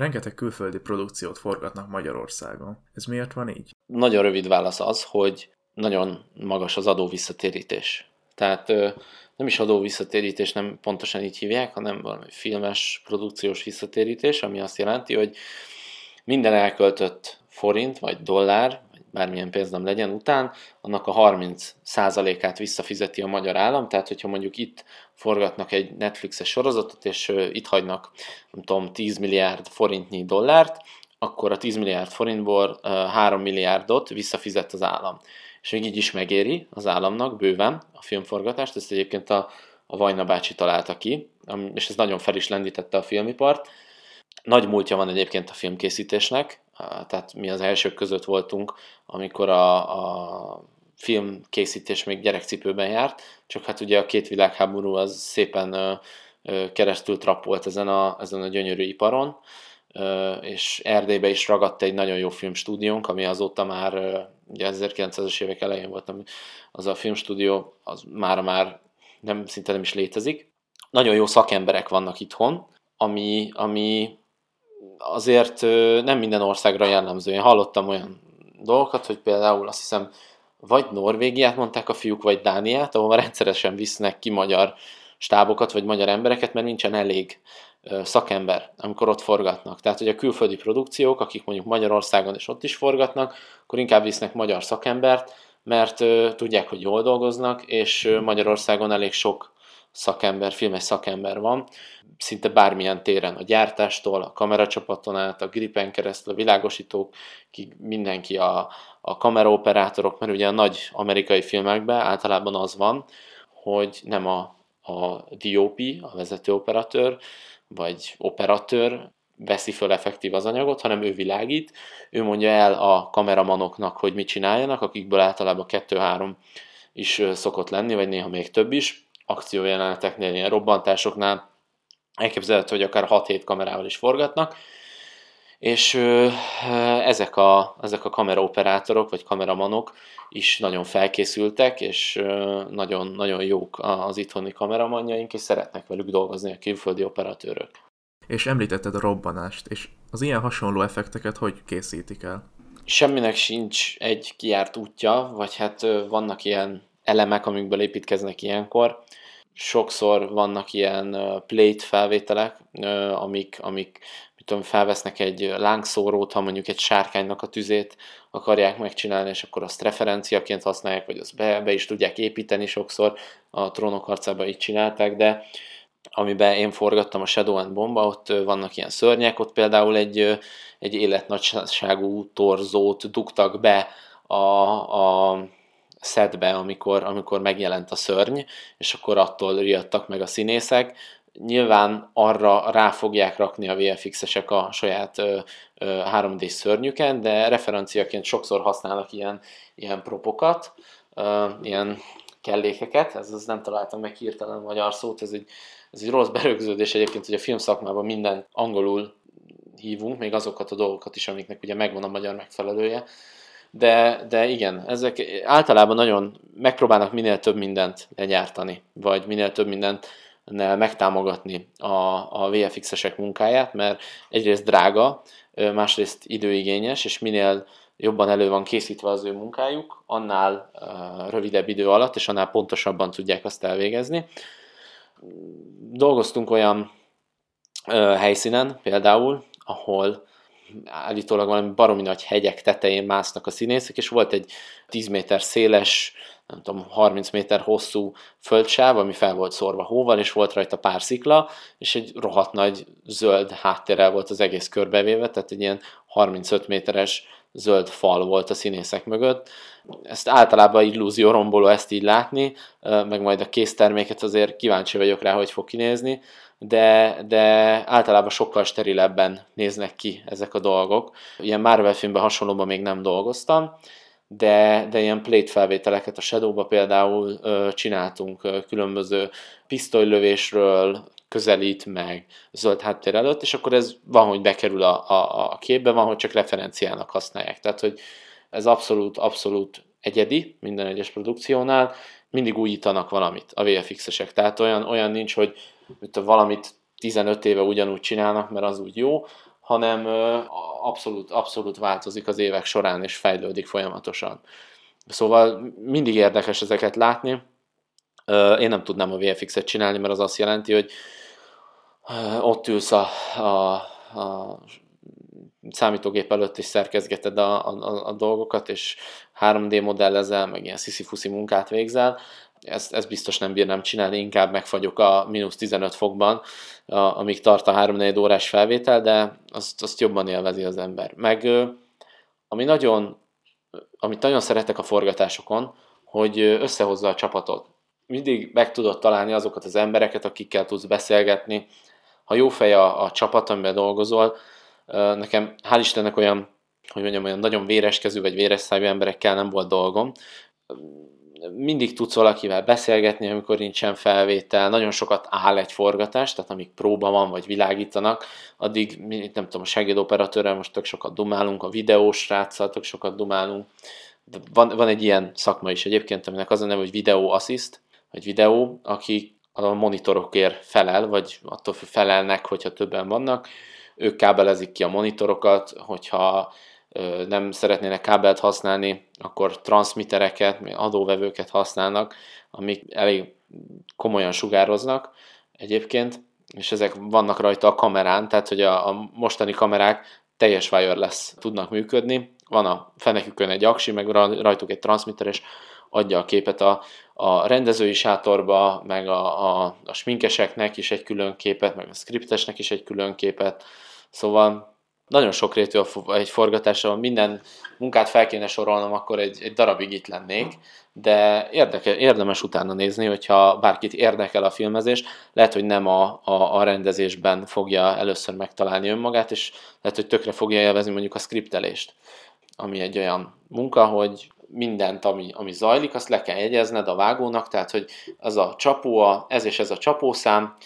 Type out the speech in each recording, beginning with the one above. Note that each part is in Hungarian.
Rengeteg külföldi produkciót forgatnak Magyarországon. Ez miért van így? Nagyon rövid válasz az, hogy nagyon magas az adó visszatérítés. Tehát nem is adó visszatérítés, nem pontosan így hívják, hanem valami filmes, produkciós visszatérítés, ami azt jelenti, hogy minden elköltött forint vagy dollár, bármilyen pénz nem legyen után, annak a 30%-át visszafizeti a magyar állam, tehát hogyha mondjuk itt forgatnak egy Netflixes sorozatot, és itt hagynak, nem tudom, 10 milliárd forintnyi dollárt, akkor a 10 milliárd forintból 3 milliárdot visszafizet az állam. És még így is megéri az államnak bőven a filmforgatást, ezt egyébként a, a Vajna bácsi találta ki, és ez nagyon fel is lendítette a filmipart. Nagy múltja van egyébként a filmkészítésnek, tehát mi az elsők között voltunk, amikor a, a filmkészítés még gyerekcipőben járt, csak hát ugye a két világháború az szépen ö, keresztül trappolt ezen a, ezen a gyönyörű iparon, és Erdélybe is ragadt egy nagyon jó filmstúdiónk, ami azóta már, ö, ugye 1900-es évek elején voltam, az a filmstúdió, az már már nem, szinte nem is létezik. Nagyon jó szakemberek vannak itthon, ami, ami azért nem minden országra jellemző. Én hallottam olyan dolgokat, hogy például azt hiszem, vagy Norvégiát mondták a fiúk, vagy Dániát, ahol rendszeresen visznek ki magyar stábokat, vagy magyar embereket, mert nincsen elég szakember, amikor ott forgatnak. Tehát, hogy a külföldi produkciók, akik mondjuk Magyarországon és ott is forgatnak, akkor inkább visznek magyar szakembert, mert tudják, hogy jól dolgoznak, és Magyarországon elég sok szakember, filmes szakember van, szinte bármilyen téren, a gyártástól, a kameracsapaton át, a gripen keresztül, a világosítók, mindenki, a, a kameraoperátorok, mert ugye a nagy amerikai filmekben általában az van, hogy nem a, a DOP, a vezető operatőr, vagy operatőr veszi föl effektív az anyagot, hanem ő világít, ő mondja el a kameramanoknak, hogy mit csináljanak, akikből általában kettő-három is szokott lenni, vagy néha még több is, akciójeleneteknél, ilyen robbantásoknál, elképzelhető, hogy akár 6-7 kamerával is forgatnak, és ezek a, ezek a kameraoperátorok vagy kameramanok is nagyon felkészültek, és nagyon, nagyon jók az itthoni kameramanjaink, és szeretnek velük dolgozni a külföldi operatőrök. És említetted a robbanást, és az ilyen hasonló effekteket hogy készítik el? Semminek sincs egy kiárt útja, vagy hát vannak ilyen elemek, amikből építkeznek ilyenkor. Sokszor vannak ilyen plate felvételek, amik, amik mit tudom, felvesznek egy lángszórót, ha mondjuk egy sárkánynak a tüzét akarják megcsinálni, és akkor azt referenciaként használják, vagy azt be, be is tudják építeni sokszor, a trónok harcában így csinálták, de amiben én forgattam a Shadow and Bomba, ott vannak ilyen szörnyek, ott például egy, egy életnagyságú torzót dugtak be a, a szedbe, amikor, amikor megjelent a szörny, és akkor attól riadtak meg a színészek. Nyilván arra rá fogják rakni a VFX-esek a saját ö, ö, 3D szörnyüken, de referenciaként sokszor használnak ilyen, ilyen propokat, ö, ilyen kellékeket, ez az nem találtam meg hirtelen magyar szót, ez egy, ez egy rossz berögződés egyébként, hogy a filmszakmában minden angolul hívunk, még azokat a dolgokat is, amiknek ugye megvan a magyar megfelelője, de, de igen, ezek általában nagyon megpróbálnak minél több mindent legyártani, vagy minél több mindent megtámogatni a, a VFX-esek munkáját, mert egyrészt drága, másrészt időigényes, és minél jobban elő van készítve az ő munkájuk, annál rövidebb idő alatt, és annál pontosabban tudják azt elvégezni. Dolgoztunk olyan helyszínen például, ahol állítólag valami baromi nagy hegyek tetején másznak a színészek, és volt egy 10 méter széles, nem tudom, 30 méter hosszú földsáv, ami fel volt szórva hóval, és volt rajta pár szikla, és egy rohadt nagy zöld háttérrel volt az egész körbevéve, tehát egy ilyen 35 méteres zöld fal volt a színészek mögött. Ezt általában illúzió romboló ezt így látni, meg majd a készterméket azért kíváncsi vagyok rá, hogy fog kinézni, de, de általában sokkal sterilebben néznek ki ezek a dolgok. Ilyen Marvel filmben hasonlóban még nem dolgoztam, de, de ilyen plate felvételeket a Shadowba például ö, csináltunk ö, különböző pisztolylövésről, közelít meg zöld háttér előtt, és akkor ez van, hogy bekerül a, a, a képbe, van, hogy csak referenciának használják. Tehát, hogy ez abszolút, abszolút egyedi minden egyes produkciónál, mindig újítanak valamit a VFX-esek. Tehát olyan, olyan nincs, hogy valamit 15 éve ugyanúgy csinálnak, mert az úgy jó, hanem abszolút, abszolút változik az évek során, és fejlődik folyamatosan. Szóval mindig érdekes ezeket látni. Én nem tudnám a VFX-et csinálni, mert az azt jelenti, hogy ott ülsz a, a, a számítógép előtt is szerkezgeted a, a, a dolgokat, és 3D modellezel, meg ilyen sziszi munkát végzel, ezt, ezt biztos nem bírnám csinálni, inkább megfagyok a mínusz 15 fokban, a, amíg tart a 3-4 órás felvétel, de azt, azt jobban élvezi az ember. Meg ami nagyon, amit nagyon szeretek a forgatásokon, hogy összehozza a csapatot. Mindig meg tudod találni azokat az embereket, akikkel tudsz beszélgetni. Ha jó fej a, a csapat, amiben dolgozol, nekem hál' Istennek olyan, hogy mondjam, olyan nagyon véreskező vagy véres szájú emberekkel nem volt dolgom. Mindig tudsz valakivel beszélgetni, amikor nincsen felvétel, nagyon sokat áll egy forgatás, tehát amíg próba van, vagy világítanak, addig, nem tudom, a segédoperatőrrel most tök sokat dumálunk, a videós ráccal tök sokat dumálunk, de van, van egy ilyen szakma is egyébként, aminek az a neve, hogy videó assist, vagy videó, aki a monitorokért felel, vagy attól felelnek, hogyha többen vannak, ők kábelezik ki a monitorokat, hogyha nem szeretnének kábelt használni, akkor transmittereket, adóvevőket használnak, amik elég komolyan sugároznak egyébként, és ezek vannak rajta a kamerán, tehát hogy a, a mostani kamerák teljes wireless tudnak működni, van a fenekükön egy aksi, meg rajtuk egy transmitter, és adja a képet a, a rendezői sátorba, meg a, a, a sminkeseknek is egy külön képet, meg a skriptesnek is egy külön képet, szóval nagyon sok rétű egy forgatása, minden munkát fel kéne sorolnom, akkor egy, egy darabig itt lennék, de érdeke, érdemes utána nézni, hogyha bárkit érdekel a filmezés, lehet, hogy nem a, a, a rendezésben fogja először megtalálni önmagát, és lehet, hogy tökre fogja élvezni mondjuk a skriptelést, ami egy olyan munka, hogy mindent, ami, ami zajlik, azt le kell jegyezned a vágónak, tehát, hogy az a csapó, a, ez és ez a csapószám,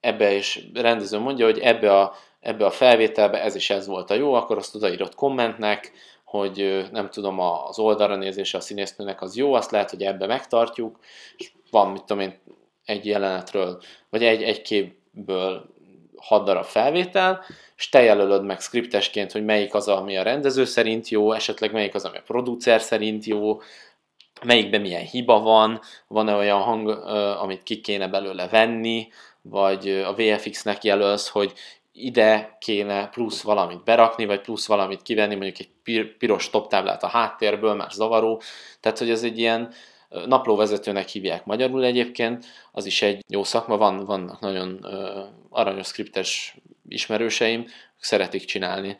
ebbe is rendező mondja, hogy ebbe a ebbe a felvételbe ez is ez volt a jó, akkor azt odaírott kommentnek, hogy nem tudom, az oldalra nézése a színésznőnek az jó, azt lehet, hogy ebbe megtartjuk, és van, mit tudom én, egy jelenetről, vagy egy, egy képből hat darab felvétel, és te jelölöd meg skriptesként, hogy melyik az, ami a rendező szerint jó, esetleg melyik az, ami a producer szerint jó, melyikben milyen hiba van, van-e olyan hang, amit ki kéne belőle venni, vagy a VFX-nek jelölsz, hogy ide kéne plusz valamit berakni, vagy plusz valamit kivenni, mondjuk egy piros toptáblát a háttérből, már zavaró. Tehát, hogy ez egy ilyen naplóvezetőnek hívják magyarul egyébként, az is egy jó szakma, van, vannak nagyon aranyos skriptes ismerőseim, szeretik csinálni.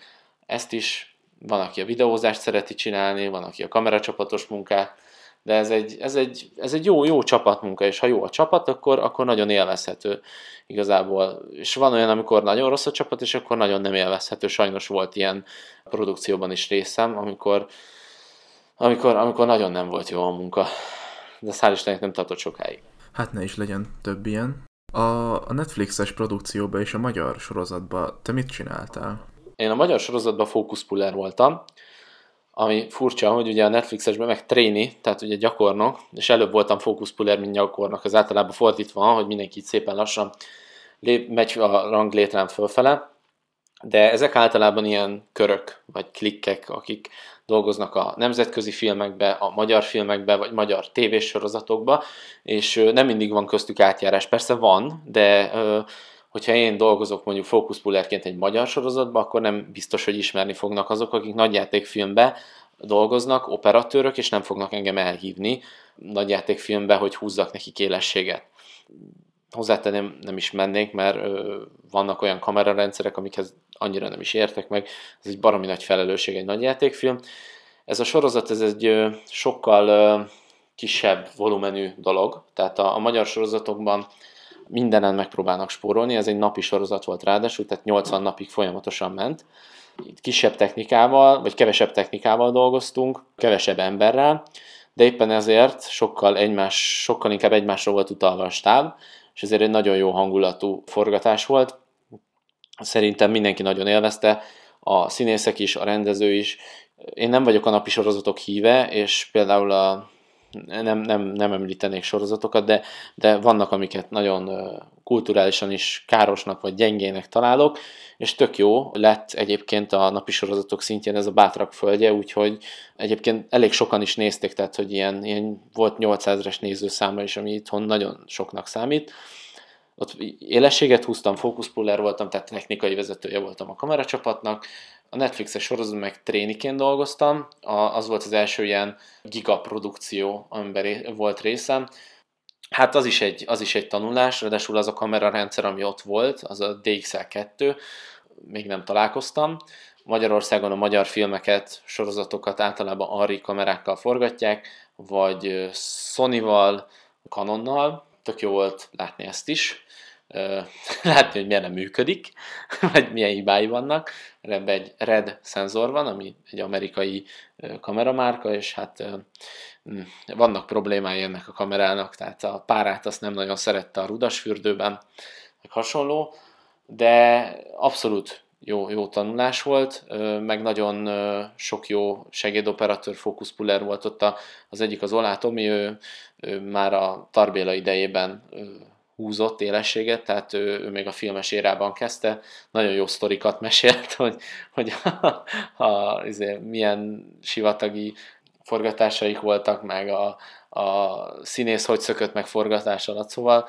Ezt is van, aki a videózást szereti csinálni, van, aki a kameracsapatos munkát, de ez egy, ez egy, ez egy jó, jó csapatmunka, és ha jó a csapat, akkor, akkor nagyon élvezhető igazából. És van olyan, amikor nagyon rossz a csapat, és akkor nagyon nem élvezhető. Sajnos volt ilyen produkcióban is részem, amikor, amikor, amikor nagyon nem volt jó a munka. De hál' Istennek nem tartott sokáig. Hát ne is legyen több ilyen. A, a Netflixes produkcióban és a magyar sorozatban te mit csináltál? Én a magyar sorozatban fókuszpuller voltam, ami furcsa, hogy ugye a Netflixesben meg tréni, tehát ugye gyakornok, és előbb voltam fókuszpuller, mint gyakornok, az általában fordítva hogy mindenki szépen lassan lép, megy a ranglétrán fölfele, de ezek általában ilyen körök, vagy klikkek, akik dolgoznak a nemzetközi filmekbe, a magyar filmekbe, vagy magyar tévésorozatokba, és nem mindig van köztük átjárás. Persze van, de hogyha én dolgozok mondjuk fókuszpullerként egy magyar sorozatban, akkor nem biztos, hogy ismerni fognak azok, akik nagyjátékfilmbe dolgoznak, operatőrök, és nem fognak engem elhívni nagyjátékfilmbe, hogy húzzak neki élességet. Hozzátenném, nem is mennék, mert ö, vannak olyan kamerarendszerek, amikhez annyira nem is értek meg. Ez egy baromi nagy felelősség egy nagyjátékfilm. Ez a sorozat, ez egy ö, sokkal ö, kisebb volumenű dolog, tehát a, a magyar sorozatokban mindenen megpróbálnak spórolni, ez egy napi sorozat volt ráadásul, tehát 80 napig folyamatosan ment. Itt kisebb technikával, vagy kevesebb technikával dolgoztunk, kevesebb emberrel, de éppen ezért sokkal, egymás, sokkal inkább egymásra volt utalva a stáb, és ezért egy nagyon jó hangulatú forgatás volt. Szerintem mindenki nagyon élvezte, a színészek is, a rendező is. Én nem vagyok a napi sorozatok híve, és például a nem, nem, nem említenék sorozatokat, de, de vannak, amiket nagyon kulturálisan is károsnak vagy gyengének találok, és tök jó lett egyébként a napi sorozatok szintjén ez a Bátrak földje, úgyhogy egyébként elég sokan is nézték, tehát hogy ilyen, ilyen volt 800-es nézőszáma is, ami itthon nagyon soknak számít. Ott élességet húztam, fókuszpuller voltam, tehát technikai vezetője voltam a kameracsapatnak, a Netflixes sorozatban meg tréniként dolgoztam, az volt az első ilyen gigaprodukció, amiben volt részem. Hát az is, egy, az is egy tanulás, ráadásul az a kamerarendszer, ami ott volt, az a DXL2, még nem találkoztam. Magyarországon a magyar filmeket, sorozatokat általában ARRI kamerákkal forgatják, vagy Sony-val, Canonnal. Tök jó volt látni ezt is látni, hogy miért nem működik, vagy milyen hibái vannak. Ebben egy RED szenzor van, ami egy amerikai kameramárka, és hát mm, vannak problémái ennek a kamerának, tehát a párát azt nem nagyon szerette a rudasfürdőben, meg hasonló, de abszolút jó, jó tanulás volt, meg nagyon sok jó segédoperatőr, fókuszpuller volt ott az egyik az Olátomi, ő, ő már a Tarbéla idejében húzott élességet, tehát ő, ő még a filmes érában kezdte, nagyon jó sztorikat mesélt, hogy, hogy a, a, azért, milyen sivatagi forgatásaik voltak, meg a, a színész hogy szökött meg forgatás alatt, szóval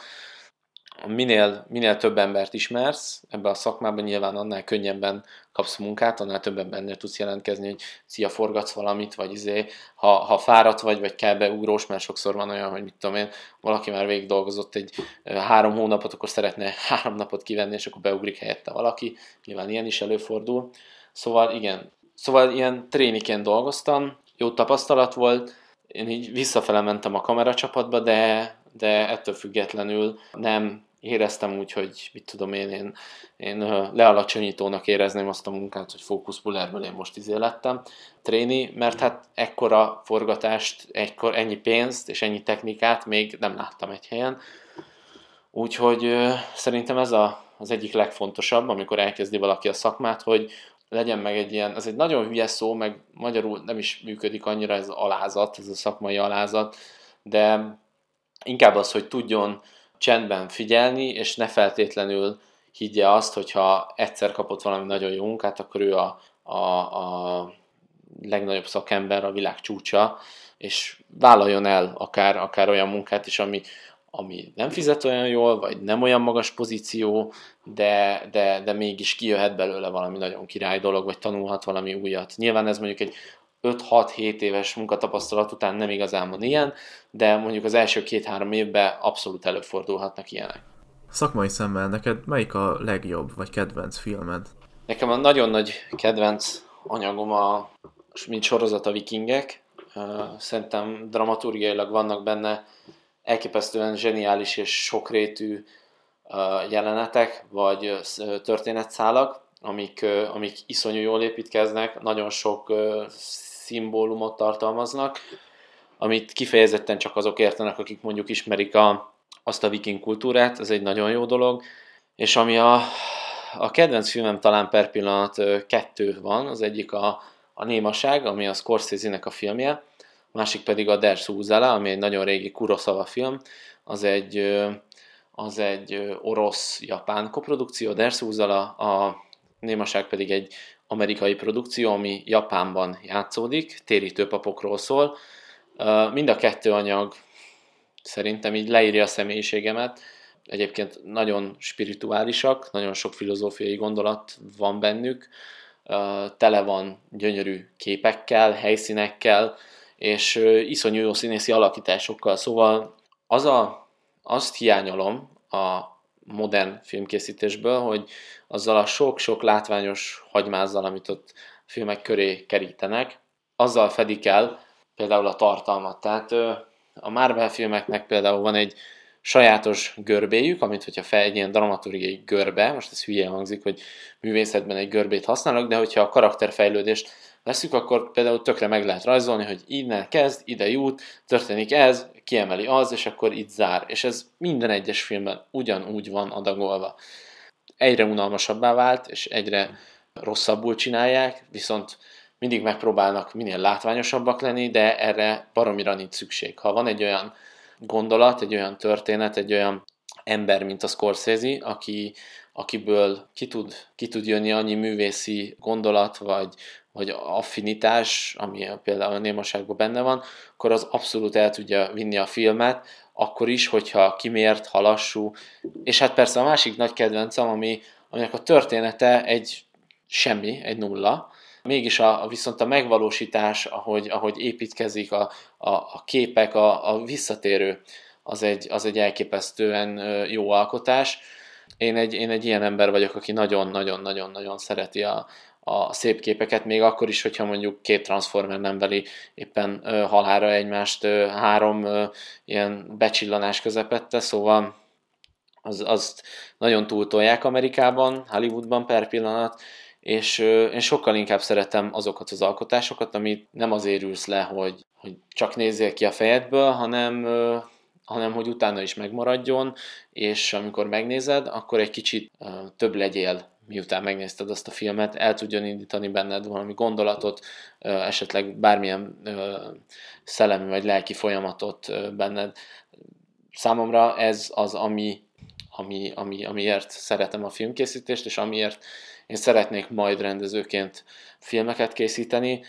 minél, minél több embert ismersz ebbe a szakmában, nyilván annál könnyebben kapsz munkát, annál több embernél tudsz jelentkezni, hogy szia, forgatsz valamit, vagy izé, ha, ha fáradt vagy, vagy kell beugrós, mert sokszor van olyan, hogy mit tudom én, valaki már végig dolgozott egy három hónapot, akkor szeretne három napot kivenni, és akkor beugrik helyette valaki, nyilván ilyen is előfordul. Szóval igen, szóval ilyen tréniken dolgoztam, jó tapasztalat volt, én így visszafele mentem a kameracsapatba, de, de ettől függetlenül nem éreztem úgy, hogy mit tudom én, én, én lealacsonyítónak érezném azt a munkát, hogy fókuszbullerből én most izé lettem tréni, mert hát ekkora forgatást, ekkor, ennyi pénzt és ennyi technikát még nem láttam egy helyen. Úgyhogy szerintem ez a, az egyik legfontosabb, amikor elkezdi valaki a szakmát, hogy legyen meg egy ilyen, ez egy nagyon hülye szó, meg magyarul nem is működik annyira ez alázat, ez a szakmai alázat, de inkább az, hogy tudjon csendben figyelni, és ne feltétlenül higgye azt, hogyha egyszer kapott valami nagyon jó munkát, akkor ő a, a, a legnagyobb szakember, a világ csúcsa, és vállaljon el akár, akár olyan munkát is, ami, ami nem fizet olyan jól, vagy nem olyan magas pozíció, de, de, de mégis kijöhet belőle valami nagyon király dolog, vagy tanulhat valami újat. Nyilván ez mondjuk egy 5-6-7 éves munkatapasztalat után nem igazán van ilyen, de mondjuk az első két-három évben abszolút előfordulhatnak ilyenek. Szakmai szemmel neked melyik a legjobb, vagy kedvenc filmed? Nekem a nagyon nagy kedvenc anyagom a, mint sorozat a vikingek. Szerintem dramaturgiailag vannak benne elképesztően zseniális és sokrétű jelenetek, vagy történetszálak, amik, amik iszonyú jól építkeznek, nagyon sok szimbólumot tartalmaznak, amit kifejezetten csak azok értenek, akik mondjuk ismerik a, azt a viking kultúrát, ez egy nagyon jó dolog. És ami a, a kedvenc filmem talán per pillanat kettő van, az egyik a, a Némaság, ami a Scorsese-nek a filmje, a másik pedig a Der Szúzele, ami egy nagyon régi Kurosawa film, az egy, az egy orosz-japán koprodukció, Der Szúzala, a Némaság pedig egy amerikai produkció, ami Japánban játszódik, térítőpapokról szól. Mind a kettő anyag szerintem így leírja a személyiségemet. Egyébként nagyon spirituálisak, nagyon sok filozófiai gondolat van bennük, tele van gyönyörű képekkel, helyszínekkel, és iszonyú jó színészi alakításokkal. Szóval az a, azt hiányolom a modern filmkészítésből, hogy azzal a sok-sok látványos hagymázzal, amit ott filmek köré kerítenek, azzal fedik el például a tartalmat. Tehát a Marvel filmeknek például van egy sajátos görbéjük, amit hogyha fel egy ilyen dramaturgiai görbe, most ez hülye hangzik, hogy művészetben egy görbét használok, de hogyha a karakterfejlődést veszük, akkor például tökre meg lehet rajzolni, hogy innen kezd, ide jut, történik ez, kiemeli az, és akkor itt zár. És ez minden egyes filmben ugyanúgy van adagolva. Egyre unalmasabbá vált, és egyre rosszabbul csinálják, viszont mindig megpróbálnak minél látványosabbak lenni, de erre baromira nincs szükség. Ha van egy olyan gondolat, egy olyan történet, egy olyan ember, mint a Scorsese, aki, akiből ki tud, ki tud jönni annyi művészi gondolat, vagy, vagy affinitás, ami például a némaságban benne van, akkor az abszolút el tudja vinni a filmet, akkor is, hogyha kimért, halassú. És hát persze a másik nagy kedvencem, ami, aminek a története egy semmi, egy nulla, mégis a, viszont a megvalósítás, ahogy, ahogy építkezik a, a, a képek, a, a visszatérő, az egy, az egy elképesztően jó alkotás. Én egy, én egy ilyen ember vagyok, aki nagyon-nagyon-nagyon-nagyon szereti a, a szép képeket, még akkor is, hogyha mondjuk két Transformer nem veli éppen ö, halára egymást ö, három ö, ilyen becsillanás közepette, szóval az, azt nagyon túltolják Amerikában, Hollywoodban per pillanat, és ö, én sokkal inkább szeretem azokat az alkotásokat, amit nem azért ülsz le, hogy, hogy csak nézzél ki a fejedből, hanem ö, hanem hogy utána is megmaradjon, és amikor megnézed, akkor egy kicsit uh, több legyél, miután megnézted azt a filmet, el tudjon indítani benned valami gondolatot, esetleg bármilyen szellemi vagy lelki folyamatot benned. Számomra ez az, ami, ami, ami, amiért szeretem a filmkészítést, és amiért én szeretnék majd rendezőként filmeket készíteni,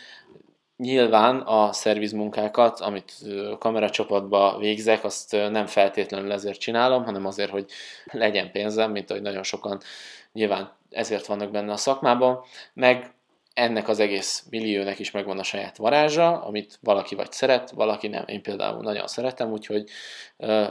Nyilván a szervizmunkákat, amit kameracsapatba végzek, azt nem feltétlenül ezért csinálom, hanem azért, hogy legyen pénzem, mint ahogy nagyon sokan nyilván ezért vannak benne a szakmában, meg ennek az egész milliónek is megvan a saját varázsa, amit valaki vagy szeret, valaki nem. Én például nagyon szeretem, úgyhogy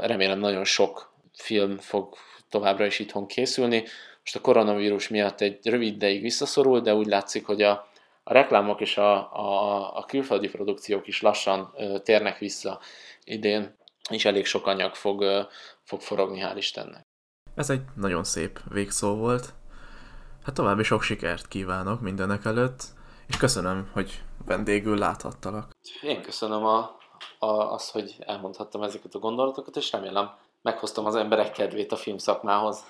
remélem nagyon sok film fog továbbra is itthon készülni. Most a koronavírus miatt egy rövid ideig visszaszorul, de úgy látszik, hogy a a reklámok és a, a, a külföldi produkciók is lassan ö, térnek vissza idén, és elég sok anyag fog, ö, fog forogni, hál' Istennek. Ez egy nagyon szép végszó volt. Hát további sok sikert kívánok mindenek előtt, és köszönöm, hogy vendégül láthattalak. Én köszönöm a, a, azt, hogy elmondhattam ezeket a gondolatokat, és remélem meghoztam az emberek kedvét a filmszakmához.